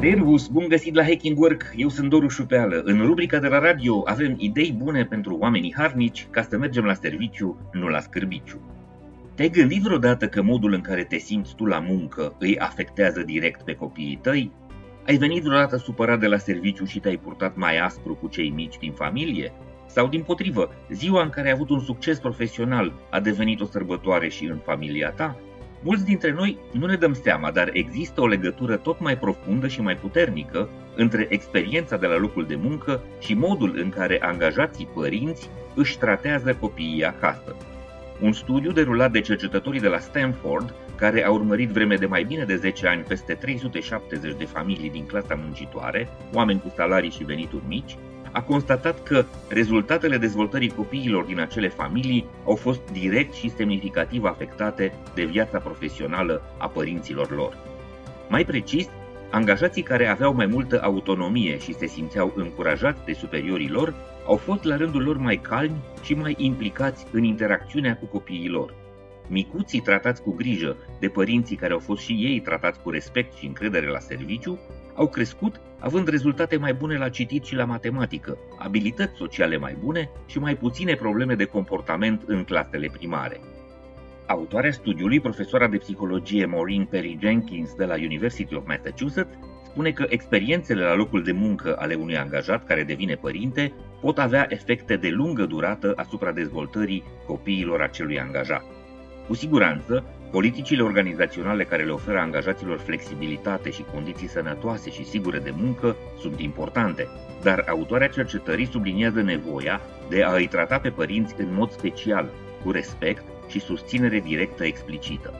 Servus, bun găsit la Hacking Work, eu sunt Doru Șupeală. În rubrica de la radio avem idei bune pentru oamenii harnici ca să mergem la serviciu, nu la scârbiciu. Te-ai gândit vreodată că modul în care te simți tu la muncă îi afectează direct pe copiii tăi? Ai venit vreodată supărat de la serviciu și te-ai purtat mai aspru cu cei mici din familie? Sau din potrivă, ziua în care ai avut un succes profesional a devenit o sărbătoare și în familia ta? Mulți dintre noi nu ne dăm seama, dar există o legătură tot mai profundă și mai puternică între experiența de la locul de muncă și modul în care angajații părinți își tratează copiii acasă. Un studiu derulat de cercetătorii de la Stanford, care a urmărit vreme de mai bine de 10 ani peste 370 de familii din clasa muncitoare, oameni cu salarii și venituri mici, a constatat că rezultatele dezvoltării copiilor din acele familii au fost direct și semnificativ afectate de viața profesională a părinților lor. Mai precis, angajații care aveau mai multă autonomie și se simțeau încurajați de superiorii lor au fost la rândul lor mai calmi și mai implicați în interacțiunea cu copiii lor. Micuții tratați cu grijă de părinții care au fost și ei tratați cu respect și încredere la serviciu au crescut având rezultate mai bune la citit și la matematică, abilități sociale mai bune și mai puține probleme de comportament în clasele primare. Autoarea studiului, profesoara de psihologie Maureen Perry Jenkins de la University of Massachusetts, spune că experiențele la locul de muncă ale unui angajat care devine părinte pot avea efecte de lungă durată asupra dezvoltării copiilor acelui angajat. Cu siguranță, Politicile organizaționale care le oferă angajaților flexibilitate și condiții sănătoase și sigure de muncă sunt importante, dar autoarea cercetării subliniază nevoia de a îi trata pe părinți în mod special, cu respect și susținere directă explicită.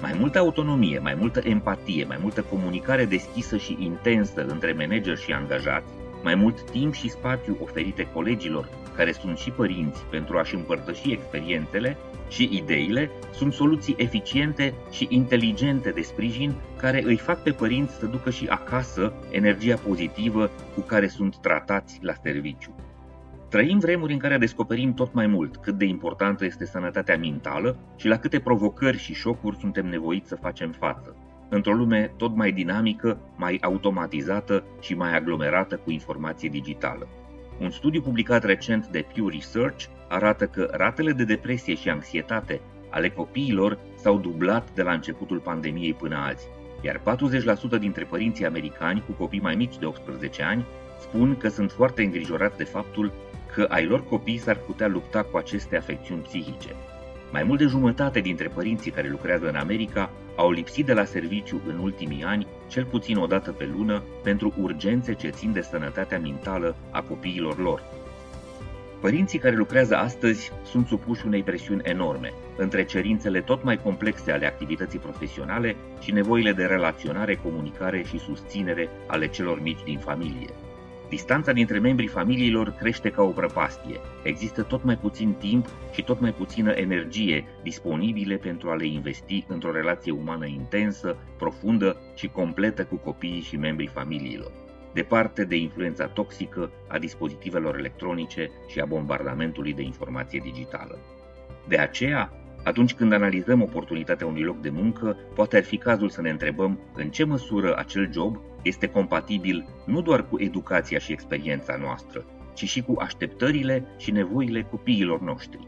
Mai multă autonomie, mai multă empatie, mai multă comunicare deschisă și intensă între manager și angajați, mai mult timp și spațiu oferite colegilor care sunt și părinți pentru a-și împărtăși experiențele și ideile sunt soluții eficiente și inteligente de sprijin care îi fac pe părinți să ducă și acasă energia pozitivă cu care sunt tratați la serviciu. Trăim vremuri în care descoperim tot mai mult cât de importantă este sănătatea mentală și la câte provocări și șocuri suntem nevoiți să facem față, într-o lume tot mai dinamică, mai automatizată și mai aglomerată cu informație digitală. Un studiu publicat recent de Pew Research arată că ratele de depresie și anxietate ale copiilor s-au dublat de la începutul pandemiei până azi, iar 40% dintre părinții americani cu copii mai mici de 18 ani spun că sunt foarte îngrijorați de faptul că ai lor copii s-ar putea lupta cu aceste afecțiuni psihice. Mai mult de jumătate dintre părinții care lucrează în America au lipsit de la serviciu în ultimii ani, cel puțin o dată pe lună, pentru urgențe ce țin de sănătatea mentală a copiilor lor. Părinții care lucrează astăzi sunt supuși unei presiuni enorme, între cerințele tot mai complexe ale activității profesionale și nevoile de relaționare, comunicare și susținere ale celor mici din familie. Distanța dintre membrii familiilor crește ca o prăpastie. Există tot mai puțin timp și tot mai puțină energie disponibile pentru a le investi într-o relație umană intensă, profundă și completă cu copiii și membrii familiilor, departe de influența toxică a dispozitivelor electronice și a bombardamentului de informație digitală. De aceea, atunci când analizăm oportunitatea unui loc de muncă, poate ar fi cazul să ne întrebăm în ce măsură acel job este compatibil nu doar cu educația și experiența noastră, ci și cu așteptările și nevoile copiilor noștri.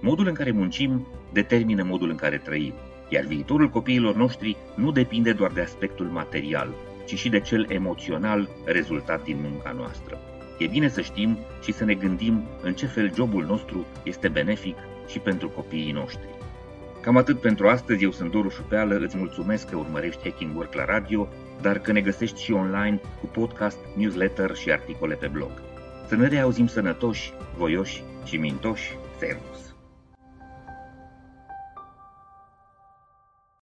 Modul în care muncim determină modul în care trăim, iar viitorul copiilor noștri nu depinde doar de aspectul material, ci și de cel emoțional rezultat din munca noastră. E bine să știm și să ne gândim în ce fel jobul nostru este benefic și pentru copiii noștri. Cam atât pentru astăzi, eu sunt Doru Șupeală, îți mulțumesc că urmărești Hacking Work la radio, dar că ne găsești și online cu podcast, newsletter și articole pe blog. Să ne reauzim sănătoși, voioși și mintoși, servus!